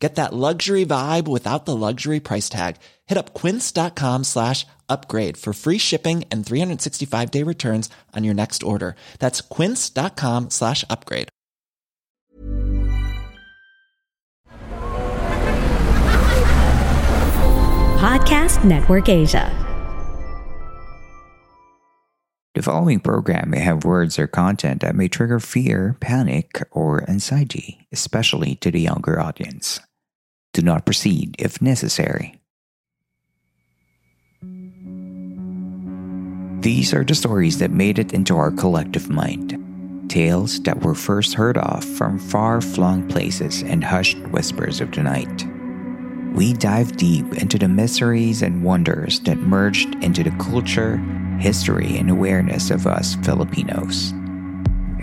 Get that luxury vibe without the luxury price tag. Hit up quince.com slash upgrade for free shipping and 365 day returns on your next order. That's quince.com slash upgrade. Podcast Network Asia. The following program may have words or content that may trigger fear, panic, or anxiety, especially to the younger audience. Do not proceed if necessary. These are the stories that made it into our collective mind. Tales that were first heard of from far flung places and hushed whispers of the night. We dive deep into the mysteries and wonders that merged into the culture, history, and awareness of us Filipinos.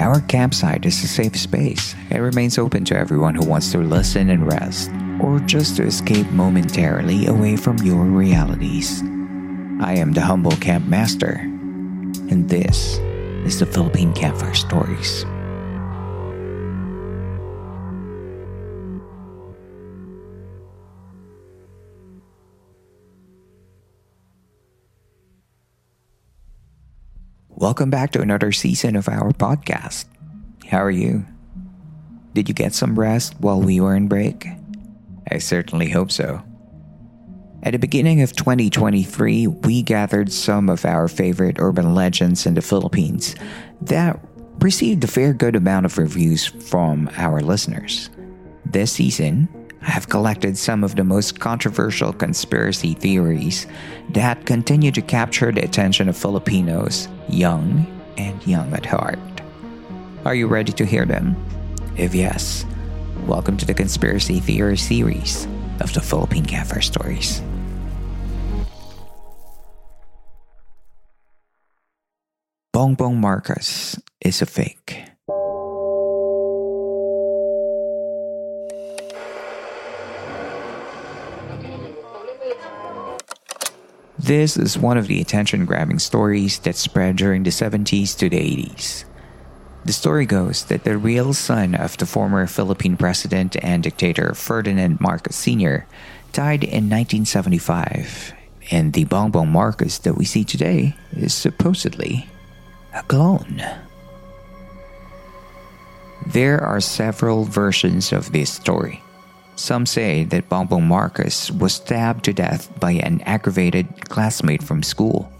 Our campsite is a safe space. It remains open to everyone who wants to listen and rest, or just to escape momentarily away from your realities. I am the humble camp master, and this is the Philippine Campfire Stories. Welcome back to another season of our podcast. How are you? Did you get some rest while we were in break? I certainly hope so. At the beginning of 2023, we gathered some of our favorite urban legends in the Philippines that received a fair good amount of reviews from our listeners. This season, I have collected some of the most controversial conspiracy theories that continue to capture the attention of Filipinos, young and young at heart. Are you ready to hear them? If yes, welcome to the Conspiracy Theory series of the Philippine Campfire Stories. Bongbong Marcos is a fake. This is one of the attention grabbing stories that spread during the 70s to the 80s. The story goes that the real son of the former Philippine president and dictator Ferdinand Marcos Sr. died in 1975, and the Bongbong Marcos that we see today is supposedly a clone. There are several versions of this story. Some say that Bongbong Marcos was stabbed to death by an aggravated classmate from school.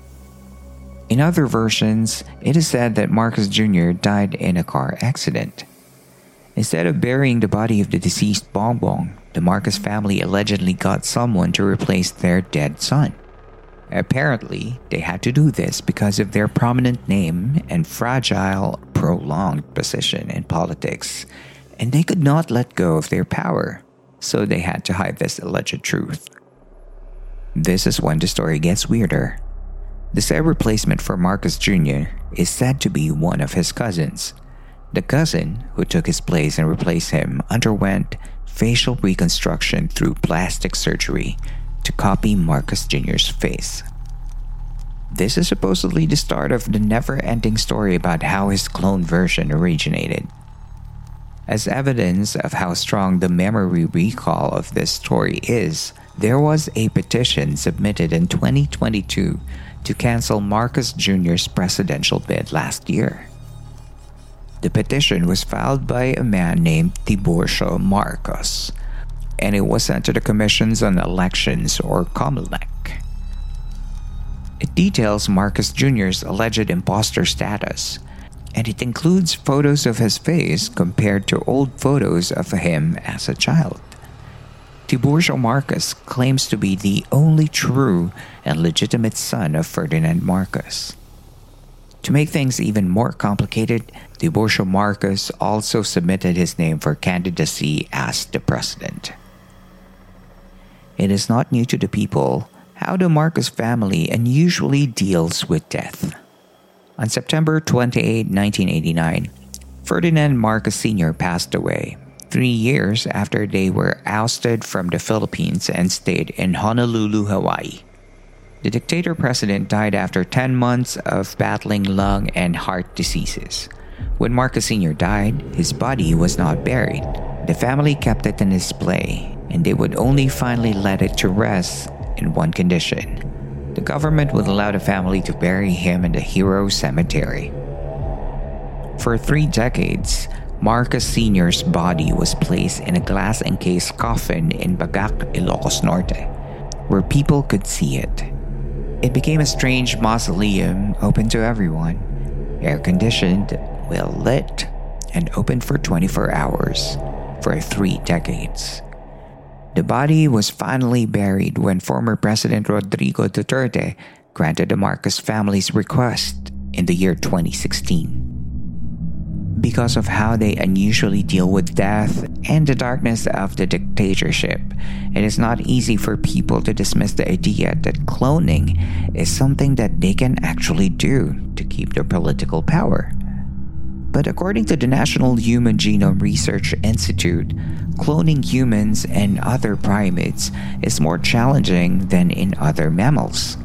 In other versions, it is said that Marcos Jr. died in a car accident. Instead of burying the body of the deceased Bongbong, the Marcos family allegedly got someone to replace their dead son. Apparently, they had to do this because of their prominent name and fragile, prolonged position in politics, and they could not let go of their power so they had to hide this alleged truth. This is when the story gets weirder. The said replacement for Marcos Jr. is said to be one of his cousins. The cousin who took his place and replaced him underwent facial reconstruction through plastic surgery to copy Marcos Jr.'s face. This is supposedly the start of the never ending story about how his clone version originated. As evidence of how strong the memory recall of this story is, there was a petition submitted in 2022 to cancel Marcos Jr.'s presidential bid last year. The petition was filed by a man named Tiburcio Marcos, and it was sent to the Commissions on Elections or COMELEC. It details Marcos Jr.'s alleged imposter status and it includes photos of his face compared to old photos of him as a child. Tiburcio Marcos claims to be the only true and legitimate son of Ferdinand Marcos. To make things even more complicated, Tiburcio Marcos also submitted his name for candidacy as the president. It is not new to the people how the Marcos family unusually deals with death. On September 28, 1989, Ferdinand Marcos Sr. passed away, three years after they were ousted from the Philippines and stayed in Honolulu, Hawaii. The dictator president died after 10 months of battling lung and heart diseases. When Marcos Sr. died, his body was not buried. The family kept it in display, and they would only finally let it to rest in one condition the government would allow the family to bury him in the Hero Cemetery. For three decades, Marcos Sr.'s body was placed in a glass encased coffin in Batac, Ilocos Norte, where people could see it. It became a strange mausoleum open to everyone, air conditioned, well lit, and open for 24 hours for three decades. The body was finally buried when former President Rodrigo Duterte granted the Marcos family's request in the year 2016. Because of how they unusually deal with death and the darkness of the dictatorship, it is not easy for people to dismiss the idea that cloning is something that they can actually do to keep their political power. But according to the National Human Genome Research Institute, cloning humans and other primates is more challenging than in other mammals.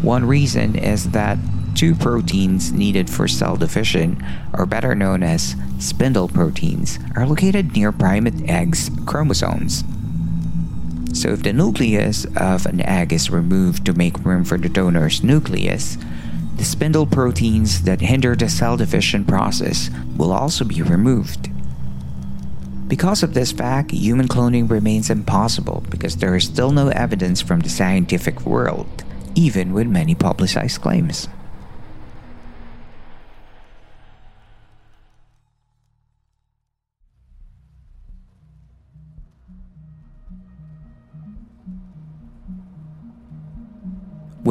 One reason is that two proteins needed for cell division, or better known as spindle proteins, are located near primate eggs' chromosomes. So, if the nucleus of an egg is removed to make room for the donor's nucleus, the spindle proteins that hinder the cell division process will also be removed. Because of this fact, human cloning remains impossible because there is still no evidence from the scientific world, even with many publicized claims.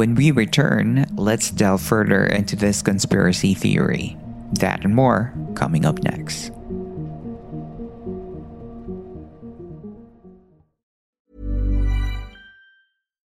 When we return, let's delve further into this conspiracy theory. That and more coming up next.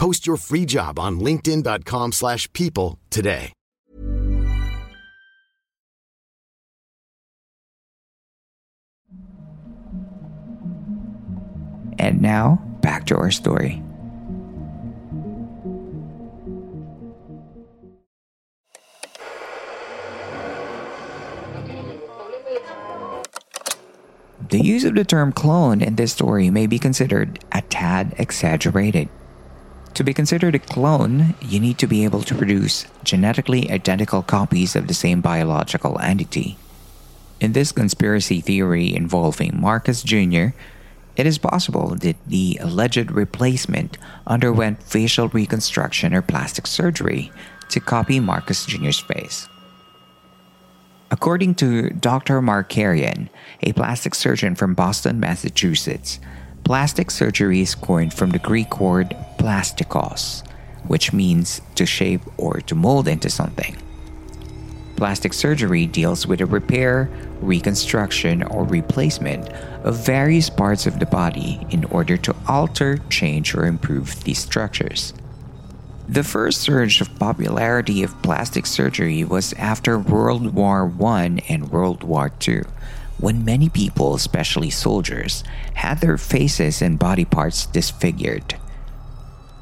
Post your free job on linkedin.com slash people today. And now, back to our story. The use of the term clone in this story may be considered a tad exaggerated. To be considered a clone, you need to be able to produce genetically identical copies of the same biological entity. In this conspiracy theory involving Marcos Jr., it is possible that the alleged replacement underwent facial reconstruction or plastic surgery to copy Marcos Jr.'s face. According to Dr. Mark Karian, a plastic surgeon from Boston, Massachusetts, plastic surgery is coined from the Greek word plastikos, which means to shape or to mold into something. Plastic surgery deals with the repair, reconstruction, or replacement of various parts of the body in order to alter, change, or improve these structures. The first surge of popularity of plastic surgery was after World War I and World War II, when many people, especially soldiers, had their faces and body parts disfigured.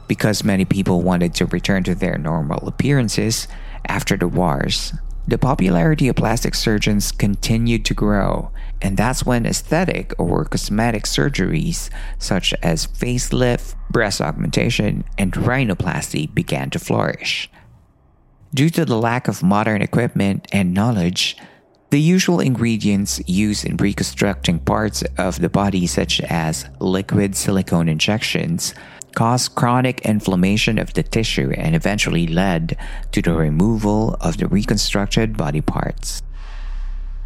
Because many people wanted to return to their normal appearances after the wars, the popularity of plastic surgeons continued to grow, and that's when aesthetic or cosmetic surgeries such as facelift, breast augmentation, and rhinoplasty began to flourish. Due to the lack of modern equipment and knowledge, the usual ingredients used in reconstructing parts of the body, such as liquid silicone injections, caused chronic inflammation of the tissue and eventually led to the removal of the reconstructed body parts.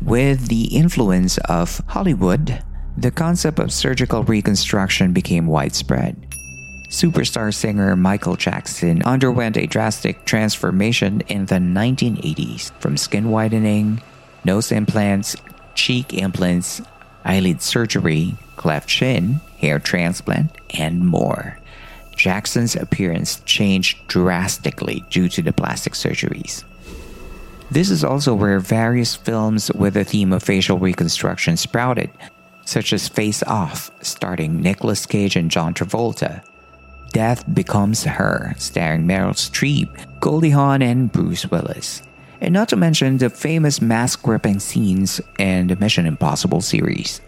With the influence of Hollywood, the concept of surgical reconstruction became widespread. Superstar singer Michael Jackson underwent a drastic transformation in the 1980s from skin whitening, nose implants, cheek implants, eyelid surgery, cleft chin, hair transplant, and more. Jackson's appearance changed drastically due to the plastic surgeries. This is also where various films with the theme of facial reconstruction sprouted, such as Face Off, starring Nicolas Cage and John Travolta, Death Becomes Her, starring Meryl Streep, Goldie Hawn, and Bruce Willis. And not to mention the famous mask gripping scenes in the Mission Impossible series.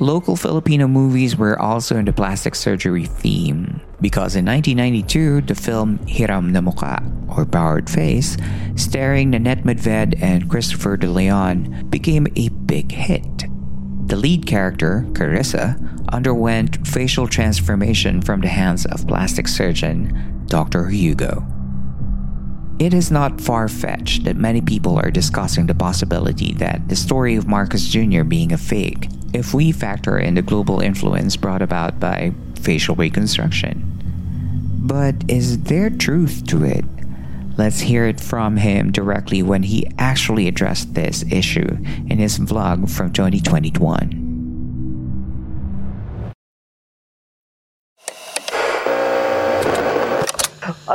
Local Filipino movies were also in the plastic surgery theme because in 1992, the film Hiram na Mukha, or Borrowed Face, starring Nanette Medved and Christopher De Leon, became a big hit. The lead character, Carissa, underwent facial transformation from the hands of plastic surgeon Dr. Hugo. It is not far fetched that many people are discussing the possibility that the story of Marcos Jr. being a fake if we factor in the global influence brought about by facial reconstruction. But is there truth to it? Let's hear it from him directly when he actually addressed this issue in his vlog from 2021.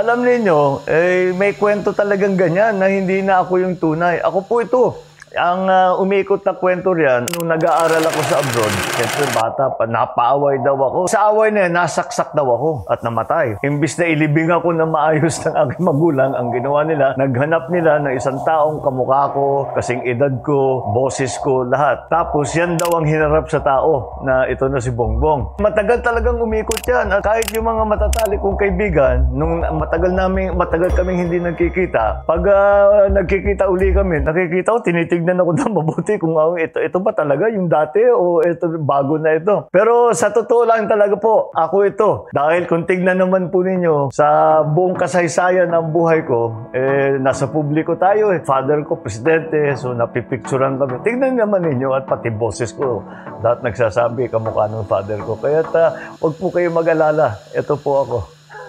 Alam niyo, eh, may kwento talagang ganyan na hindi na ako yung tunay. Ako po ito. Ang uh, umiikot na kwento riyan, nung nag-aaral ako sa abroad, siyempre bata pa, napaaway daw ako. Sa away na yan, nasaksak daw ako at namatay. Imbis na ilibing ako na maayos ng aking magulang, ang ginawa nila, naghanap nila ng isang taong kamukha ko, kasing edad ko, boses ko, lahat. Tapos yan daw ang hinarap sa tao na ito na si Bongbong. Matagal talagang umikot yan. At kahit yung mga matatali kong kaibigan, nung matagal namin, matagal kaming hindi nagkikita, pag uh, nagkikita uli kami, nakikita ko, tinitig tinignan ako ng mabuti kung oh, ito, ito ba talaga yung dati o ito bago na ito. Pero sa totoo lang talaga po, ako ito. Dahil kung tignan naman po ninyo, sa buong kasaysayan ng buhay ko, eh, nasa publiko tayo. Eh. Father ko, presidente, so napipicturean kami. Tignan naman ninyo at pati boses ko. Lahat nagsasabi kamukha ng father ko. Kaya uh, huwag po kayo mag-alala. Ito po ako.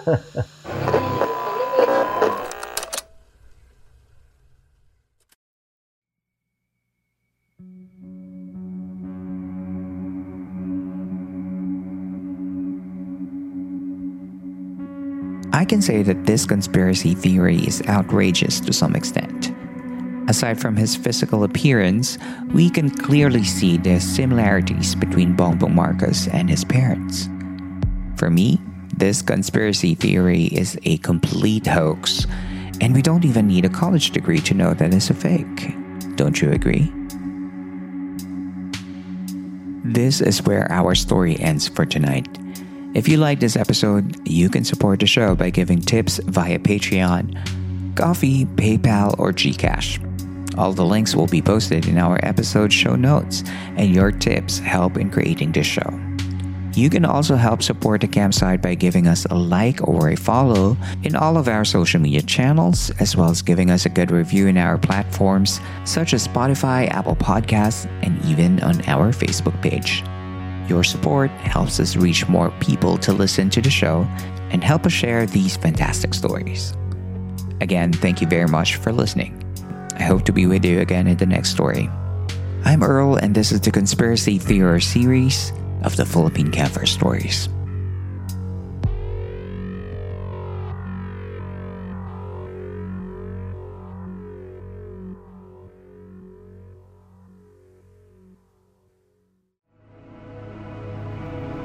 I can say that this conspiracy theory is outrageous to some extent. Aside from his physical appearance, we can clearly see the similarities between Bongbong Marcos and his parents. For me, this conspiracy theory is a complete hoax, and we don't even need a college degree to know that it's a fake. Don't you agree? This is where our story ends for tonight. If you like this episode, you can support the show by giving tips via Patreon, Ko-fi, PayPal, or Gcash. All the links will be posted in our episode show notes, and your tips help in creating this show. You can also help support the campsite by giving us a like or a follow in all of our social media channels, as well as giving us a good review in our platforms such as Spotify, Apple Podcasts, and even on our Facebook page. Your support helps us reach more people to listen to the show and help us share these fantastic stories. Again, thank you very much for listening. I hope to be with you again in the next story. I'm Earl, and this is the Conspiracy Theory series of the Philippine Campfire Stories.